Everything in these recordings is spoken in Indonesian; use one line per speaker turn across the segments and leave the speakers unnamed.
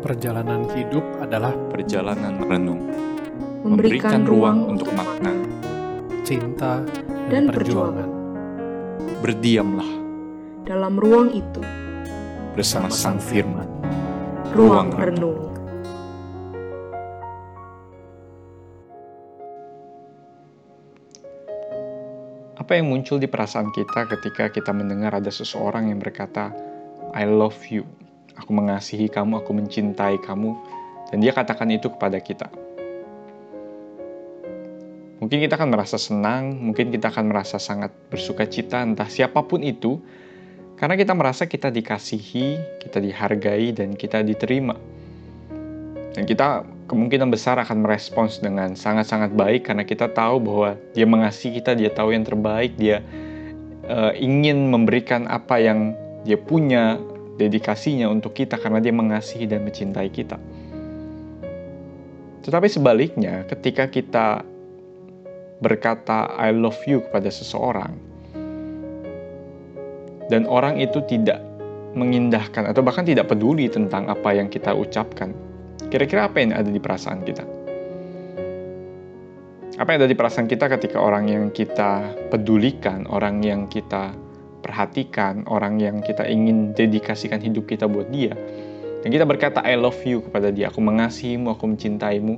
Perjalanan hidup adalah
perjalanan renung,
memberikan ruang untuk
makna.
cinta
Dan
dan, perjuangan.
Berdiamlah
dalam ruang itu,
bersama Sang Firman.
ruang
Ruang
renung.
Apa yang muncul di perasaan kita ketika kita mendengar ada seseorang yang berkata, I love you. Aku mengasihi kamu, aku mencintai kamu. Dan dia katakan itu kepada kita. Mungkin kita akan merasa senang, mungkin kita akan merasa sangat bersuka cita, entah siapa pun itu. Karena kita merasa kita dikasihi, kita dihargai, dan kita diterima. Dan kita kemungkinan besar akan merespons dengan sangat-sangat baik karena kita tahu bahwa dia mengasihi kita, dia tahu yang terbaik, dia eh, ingin memberikan apa yang dia punya, dedikasinya untuk kita karena dia mengasihi dan mencintai kita. Tetapi sebaliknya, ketika kita berkata I love you kepada seseorang dan orang itu tidak mengindahkan atau bahkan tidak peduli tentang apa yang kita ucapkan, Kira-kira apa yang ada di perasaan kita? Apa yang ada di perasaan kita ketika orang yang kita pedulikan, orang yang kita perhatikan, orang yang kita ingin dedikasikan hidup kita buat dia, dan kita berkata I love you kepada dia, aku mengasihimu, aku mencintaimu.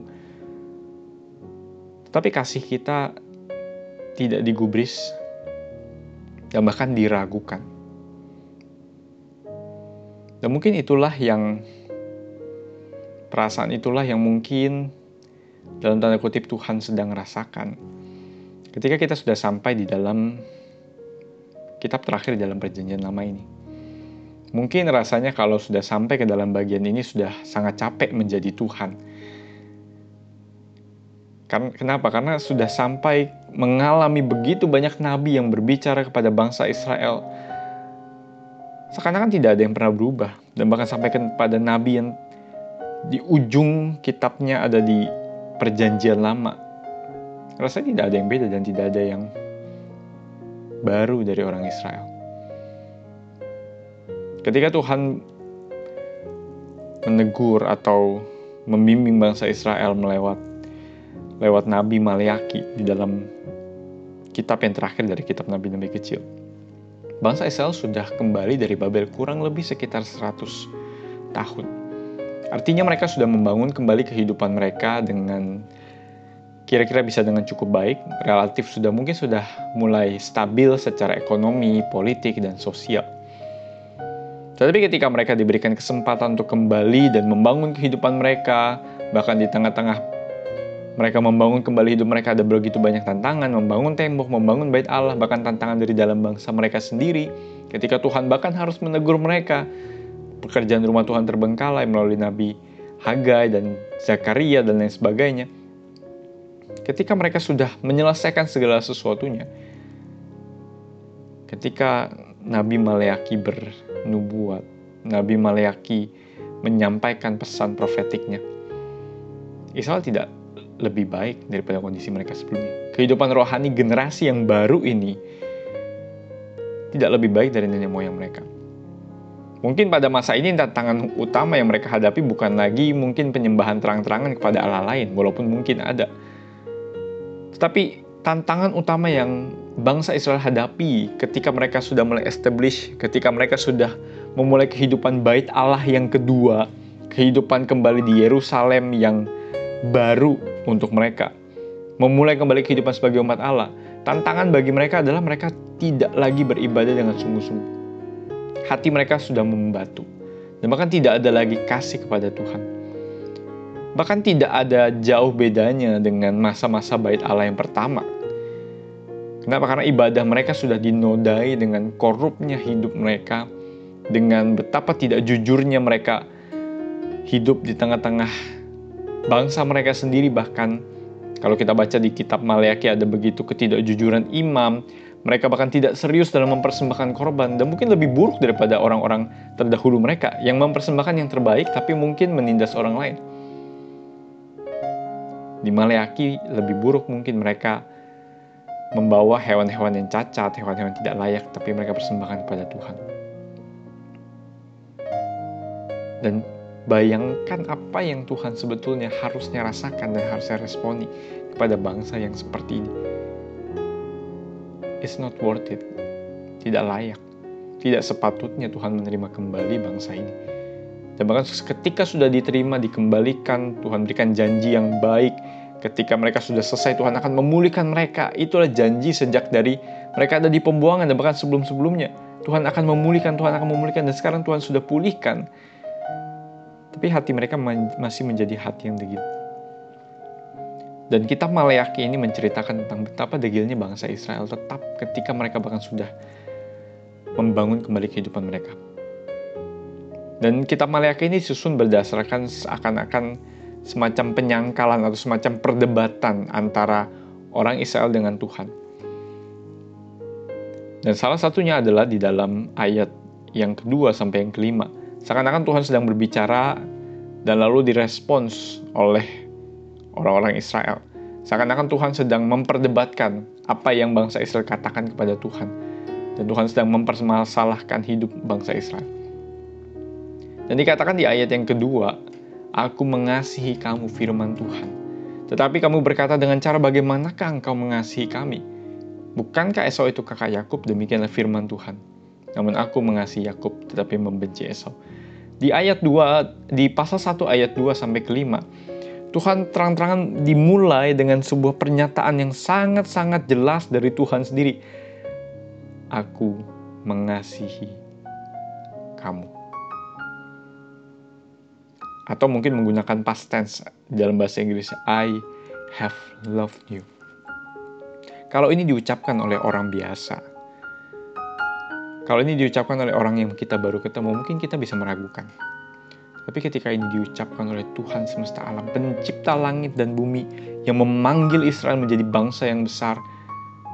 Tapi kasih kita tidak digubris dan bahkan diragukan. Dan mungkin itulah yang Perasaan itulah yang mungkin dalam tanda kutip Tuhan sedang rasakan. Ketika kita sudah sampai di dalam kitab terakhir dalam perjanjian lama ini. Mungkin rasanya kalau sudah sampai ke dalam bagian ini sudah sangat capek menjadi Tuhan. Kenapa? Karena sudah sampai mengalami begitu banyak nabi yang berbicara kepada bangsa Israel. Seakan-akan tidak ada yang pernah berubah. Dan bahkan sampai kepada nabi yang di ujung kitabnya ada di perjanjian lama. Rasanya tidak ada yang beda dan tidak ada yang baru dari orang Israel. Ketika Tuhan menegur atau membimbing bangsa Israel melewat lewat Nabi Maliaki di dalam kitab yang terakhir dari kitab Nabi-Nabi kecil. Bangsa Israel sudah kembali dari Babel kurang lebih sekitar 100 tahun Artinya mereka sudah membangun kembali kehidupan mereka dengan kira-kira bisa dengan cukup baik, relatif sudah mungkin sudah mulai stabil secara ekonomi, politik, dan sosial. Tetapi ketika mereka diberikan kesempatan untuk kembali dan membangun kehidupan mereka, bahkan di tengah-tengah mereka membangun kembali hidup mereka ada begitu banyak tantangan, membangun tembok, membangun bait Allah, bahkan tantangan dari dalam bangsa mereka sendiri. Ketika Tuhan bahkan harus menegur mereka, pekerjaan rumah Tuhan terbengkalai melalui Nabi Hagai dan Zakaria dan lain sebagainya. Ketika mereka sudah menyelesaikan segala sesuatunya, ketika Nabi Maleaki bernubuat, Nabi Maleaki menyampaikan pesan profetiknya, Israel tidak lebih baik daripada kondisi mereka sebelumnya. Kehidupan rohani generasi yang baru ini tidak lebih baik dari nenek moyang mereka. Mungkin pada masa ini tantangan utama yang mereka hadapi bukan lagi mungkin penyembahan terang-terangan kepada Allah lain, walaupun mungkin ada. Tetapi tantangan utama yang bangsa Israel hadapi ketika mereka sudah mulai establish, ketika mereka sudah memulai kehidupan bait Allah yang kedua, kehidupan kembali di Yerusalem yang baru untuk mereka, memulai kembali kehidupan sebagai umat Allah. Tantangan bagi mereka adalah mereka tidak lagi beribadah dengan sungguh-sungguh hati mereka sudah membatu. Dan bahkan tidak ada lagi kasih kepada Tuhan. Bahkan tidak ada jauh bedanya dengan masa-masa bait Allah yang pertama. Kenapa? Karena ibadah mereka sudah dinodai dengan korupnya hidup mereka, dengan betapa tidak jujurnya mereka hidup di tengah-tengah bangsa mereka sendiri bahkan kalau kita baca di kitab Maleaki ada begitu ketidakjujuran imam, mereka bahkan tidak serius dalam mempersembahkan korban dan mungkin lebih buruk daripada orang-orang terdahulu mereka yang mempersembahkan yang terbaik tapi mungkin menindas orang lain. Di Maleaki lebih buruk mungkin mereka membawa hewan-hewan yang cacat, hewan-hewan tidak layak tapi mereka persembahkan kepada Tuhan. Dan bayangkan apa yang Tuhan sebetulnya harusnya rasakan dan harusnya responi kepada bangsa yang seperti ini. It's not worth it. Tidak layak. Tidak sepatutnya Tuhan menerima kembali bangsa ini. Dan bahkan ketika sudah diterima, dikembalikan, Tuhan berikan janji yang baik. Ketika mereka sudah selesai, Tuhan akan memulihkan mereka. Itulah janji sejak dari mereka ada di pembuangan dan bahkan sebelum-sebelumnya. Tuhan akan memulihkan, Tuhan akan memulihkan, dan sekarang Tuhan sudah pulihkan. Tapi hati mereka masih menjadi hati yang degil. Dan kitab Maleaki ini menceritakan tentang betapa degilnya bangsa Israel tetap ketika mereka bahkan sudah membangun kembali kehidupan mereka. Dan kitab Maleaki ini disusun berdasarkan seakan-akan semacam penyangkalan atau semacam perdebatan antara orang Israel dengan Tuhan. Dan salah satunya adalah di dalam ayat yang kedua sampai yang kelima. Seakan-akan Tuhan sedang berbicara dan lalu direspons oleh orang-orang Israel. Seakan-akan Tuhan sedang memperdebatkan apa yang bangsa Israel katakan kepada Tuhan. Dan Tuhan sedang mempermasalahkan hidup bangsa Israel. Dan dikatakan di ayat yang kedua, Aku mengasihi kamu firman Tuhan. Tetapi kamu berkata dengan cara bagaimanakah engkau mengasihi kami? Bukankah Esau itu kakak Yakub? Demikianlah firman Tuhan. Namun aku mengasihi Yakub tetapi membenci Esau. Di ayat 2, di pasal 1 ayat 2 sampai ke 5, Tuhan terang-terangan dimulai dengan sebuah pernyataan yang sangat-sangat jelas dari Tuhan sendiri. Aku mengasihi kamu atau mungkin menggunakan past tense dalam bahasa Inggris I have loved you. Kalau ini diucapkan oleh orang biasa, kalau ini diucapkan oleh orang yang kita baru ketemu, mungkin kita bisa meragukan. Tapi ketika ini diucapkan oleh Tuhan semesta alam, pencipta langit dan bumi, yang memanggil Israel menjadi bangsa yang besar,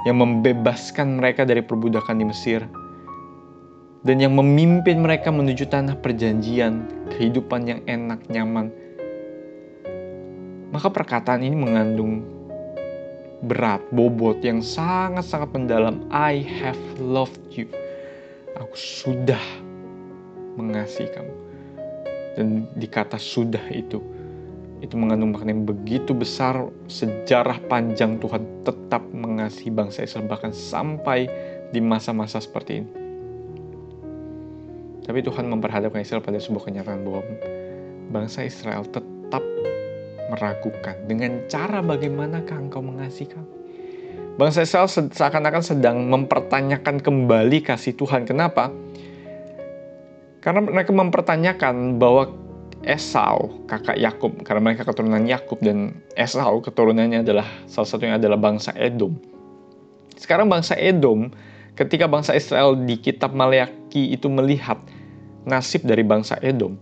yang membebaskan mereka dari perbudakan di Mesir, dan yang memimpin mereka menuju tanah perjanjian, kehidupan yang enak, nyaman. Maka perkataan ini mengandung berat, bobot yang sangat-sangat mendalam. I have loved you. Aku sudah mengasihi kamu. Dan di kata sudah itu, itu mengandung makna yang begitu besar sejarah panjang Tuhan tetap mengasihi bangsa Israel bahkan sampai di masa-masa seperti ini. Tapi Tuhan memperhadapkan Israel pada sebuah kenyataan bahwa bangsa Israel tetap meragukan dengan cara bagaimanakah engkau mengasihi kami. Bangsa Israel seakan-akan sedang mempertanyakan kembali kasih Tuhan. Kenapa? Karena mereka mempertanyakan bahwa Esau, kakak Yakub, karena mereka keturunan Yakub dan Esau keturunannya adalah salah satunya adalah bangsa Edom. Sekarang bangsa Edom, ketika bangsa Israel di kitab Maleaki itu melihat nasib dari bangsa Edom.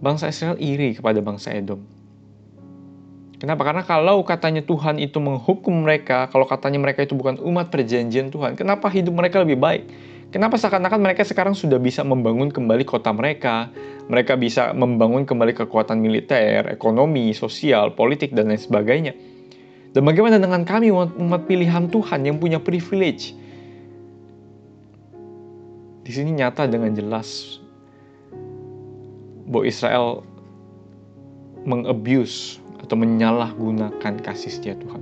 Bangsa Israel iri kepada bangsa Edom. Kenapa? Karena kalau katanya Tuhan itu menghukum mereka, kalau katanya mereka itu bukan umat perjanjian Tuhan, kenapa hidup mereka lebih baik? Kenapa seakan-akan mereka sekarang sudah bisa membangun kembali kota mereka, mereka bisa membangun kembali kekuatan militer, ekonomi, sosial, politik, dan lain sebagainya. Dan bagaimana dengan kami umat pilihan Tuhan yang punya privilege, di sini nyata dengan jelas bahwa Israel mengabuse atau menyalahgunakan kasih setia Tuhan.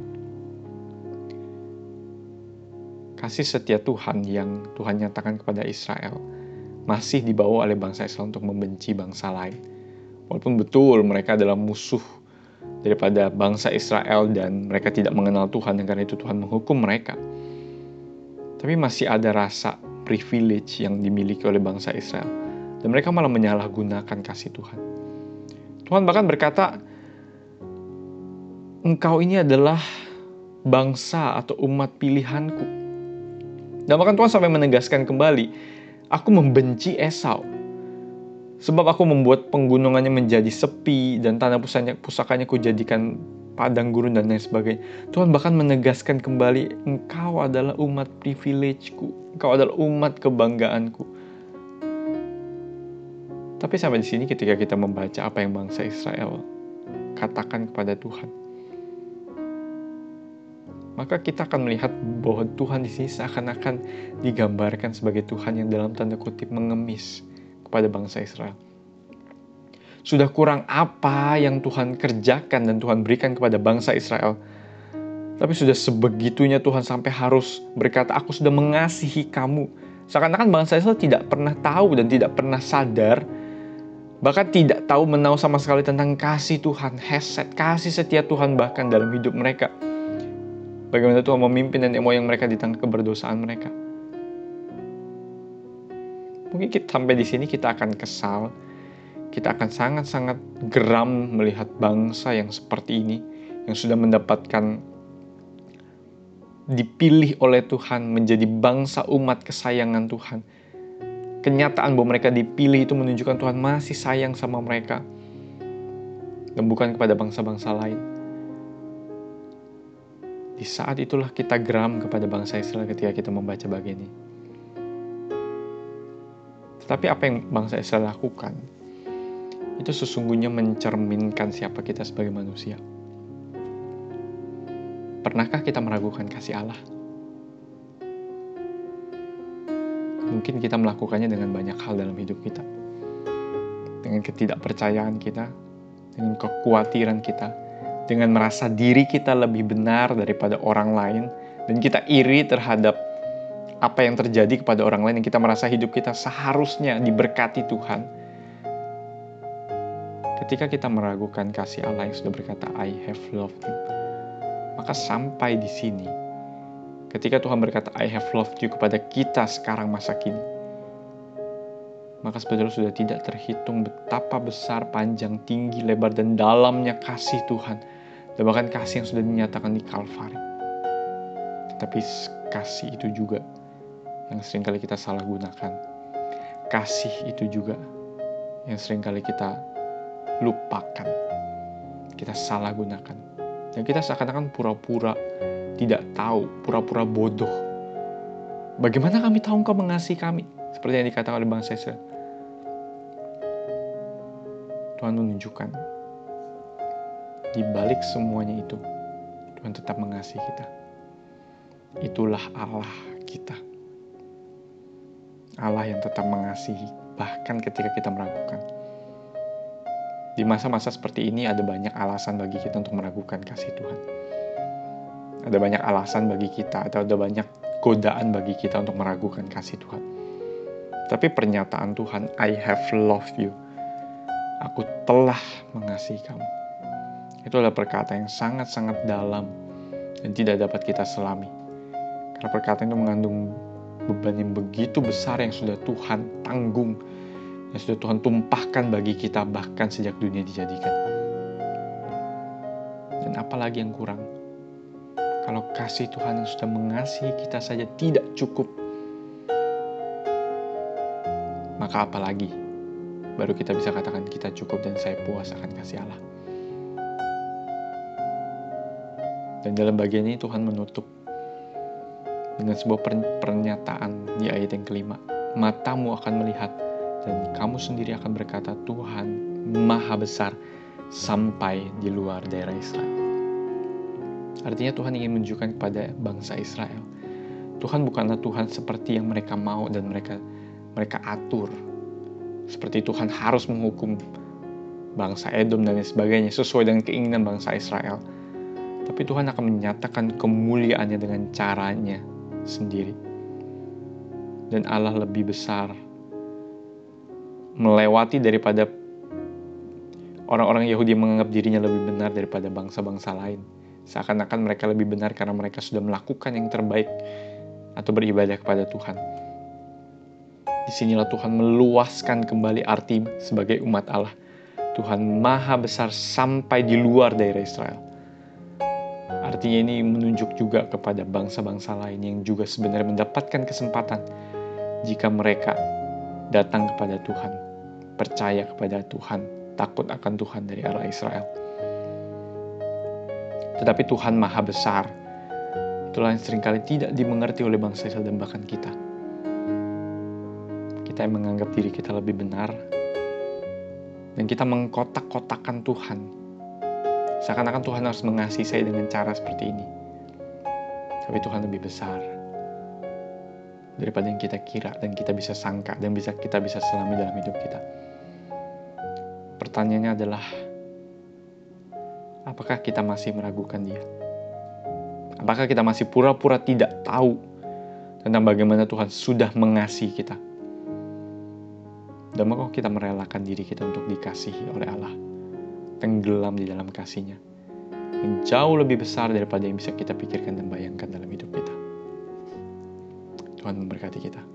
Kasih setia Tuhan yang Tuhan nyatakan kepada Israel masih dibawa oleh bangsa Israel untuk membenci bangsa lain. Walaupun betul mereka adalah musuh daripada bangsa Israel dan mereka tidak mengenal Tuhan dan karena itu Tuhan menghukum mereka. Tapi masih ada rasa privilege yang dimiliki oleh bangsa Israel. Dan mereka malah menyalahgunakan kasih Tuhan. Tuhan bahkan berkata, engkau ini adalah bangsa atau umat pilihanku. Dan bahkan Tuhan sampai menegaskan kembali, aku membenci Esau. Sebab aku membuat penggunungannya menjadi sepi dan tanah pusakanya, kujadikan padang gurun dan lain sebagainya. Tuhan bahkan menegaskan kembali, engkau adalah umat privilegeku. Engkau adalah umat kebanggaanku. Tapi sampai di sini ketika kita membaca apa yang bangsa Israel katakan kepada Tuhan, maka kita akan melihat bahwa Tuhan di sini seakan-akan digambarkan sebagai Tuhan yang dalam tanda kutip mengemis kepada bangsa Israel. Sudah kurang apa yang Tuhan kerjakan dan Tuhan berikan kepada bangsa Israel. Tapi sudah sebegitunya Tuhan sampai harus berkata, aku sudah mengasihi kamu. Seakan-akan bangsa Israel tidak pernah tahu dan tidak pernah sadar bahkan tidak tahu menau sama sekali tentang kasih Tuhan, heset, kasih setia Tuhan bahkan dalam hidup mereka. Bagaimana Tuhan memimpin dan moyang mereka di tengah keberdosaan mereka. Mungkin kita, sampai di sini kita akan kesal, kita akan sangat-sangat geram melihat bangsa yang seperti ini, yang sudah mendapatkan dipilih oleh Tuhan menjadi bangsa umat kesayangan Tuhan kenyataan bahwa mereka dipilih itu menunjukkan Tuhan masih sayang sama mereka dan bukan kepada bangsa-bangsa lain. Di saat itulah kita geram kepada bangsa Israel ketika kita membaca bagian ini. Tetapi apa yang bangsa Israel lakukan itu sesungguhnya mencerminkan siapa kita sebagai manusia. Pernahkah kita meragukan kasih Allah? mungkin kita melakukannya dengan banyak hal dalam hidup kita. Dengan ketidakpercayaan kita, dengan kekhawatiran kita, dengan merasa diri kita lebih benar daripada orang lain, dan kita iri terhadap apa yang terjadi kepada orang lain yang kita merasa hidup kita seharusnya diberkati Tuhan. Ketika kita meragukan kasih Allah yang sudah berkata, I have loved you, maka sampai di sini Ketika Tuhan berkata, I have loved you kepada kita sekarang masa kini, maka sebetulnya sudah tidak terhitung betapa besar, panjang, tinggi, lebar, dan dalamnya kasih Tuhan. Dan bahkan kasih yang sudah dinyatakan di Kalvari. Tetapi kasih itu juga yang sering kali kita salah gunakan. Kasih itu juga yang sering kali kita lupakan. Kita salah gunakan. Dan kita seakan-akan pura-pura tidak tahu, pura-pura bodoh. Bagaimana kami tahu engkau mengasihi kami? Seperti yang dikatakan oleh bangsa Israel. Tuhan menunjukkan di balik semuanya itu, Tuhan tetap mengasihi kita. Itulah Allah kita. Allah yang tetap mengasihi, bahkan ketika kita meragukan. Di masa-masa seperti ini ada banyak alasan bagi kita untuk meragukan kasih Tuhan ada banyak alasan bagi kita atau ada banyak godaan bagi kita untuk meragukan kasih Tuhan. Tapi pernyataan Tuhan, I have loved you. Aku telah mengasihi kamu. Itu adalah perkataan yang sangat-sangat dalam dan tidak dapat kita selami. Karena perkataan itu mengandung beban yang begitu besar yang sudah Tuhan tanggung, yang sudah Tuhan tumpahkan bagi kita bahkan sejak dunia dijadikan. Dan apalagi yang kurang? Kalau kasih Tuhan yang sudah mengasihi kita saja tidak cukup, maka apalagi baru kita bisa katakan kita cukup dan saya puas akan kasih Allah. Dan dalam bagian ini Tuhan menutup dengan sebuah pernyataan di ayat yang kelima. Matamu akan melihat dan kamu sendiri akan berkata Tuhan maha besar sampai di luar daerah Israel. Artinya Tuhan ingin menunjukkan kepada bangsa Israel. Tuhan bukanlah Tuhan seperti yang mereka mau dan mereka mereka atur. Seperti Tuhan harus menghukum bangsa Edom dan lain sebagainya sesuai dengan keinginan bangsa Israel. Tapi Tuhan akan menyatakan kemuliaannya dengan caranya sendiri. Dan Allah lebih besar melewati daripada orang-orang Yahudi menganggap dirinya lebih benar daripada bangsa-bangsa lain Seakan-akan mereka lebih benar karena mereka sudah melakukan yang terbaik atau beribadah kepada Tuhan. Di sinilah Tuhan meluaskan kembali arti sebagai umat Allah. Tuhan maha besar sampai di luar daerah Israel. Artinya ini menunjuk juga kepada bangsa-bangsa lain yang juga sebenarnya mendapatkan kesempatan jika mereka datang kepada Tuhan, percaya kepada Tuhan, takut akan Tuhan dari arah Israel. Tetapi Tuhan maha besar. Itulah yang sering kali tidak dimengerti oleh bangsa Israel dan bahkan kita. Kita yang menganggap diri kita lebih benar. Dan kita mengkotak-kotakan Tuhan. Seakan-akan Tuhan harus mengasihi saya dengan cara seperti ini. Tapi Tuhan lebih besar daripada yang kita kira dan kita bisa sangka dan bisa kita bisa selami dalam hidup kita. Pertanyaannya adalah, apakah kita masih meragukan Dia? Apakah kita masih pura-pura tidak tahu tentang bagaimana Tuhan sudah mengasihi kita? Dan maka kita merelakan diri kita untuk dikasihi oleh Allah, tenggelam di dalam kasihnya, yang jauh lebih besar daripada yang bisa kita pikirkan dan bayangkan dalam hidup kita. Tuhan memberkati kita.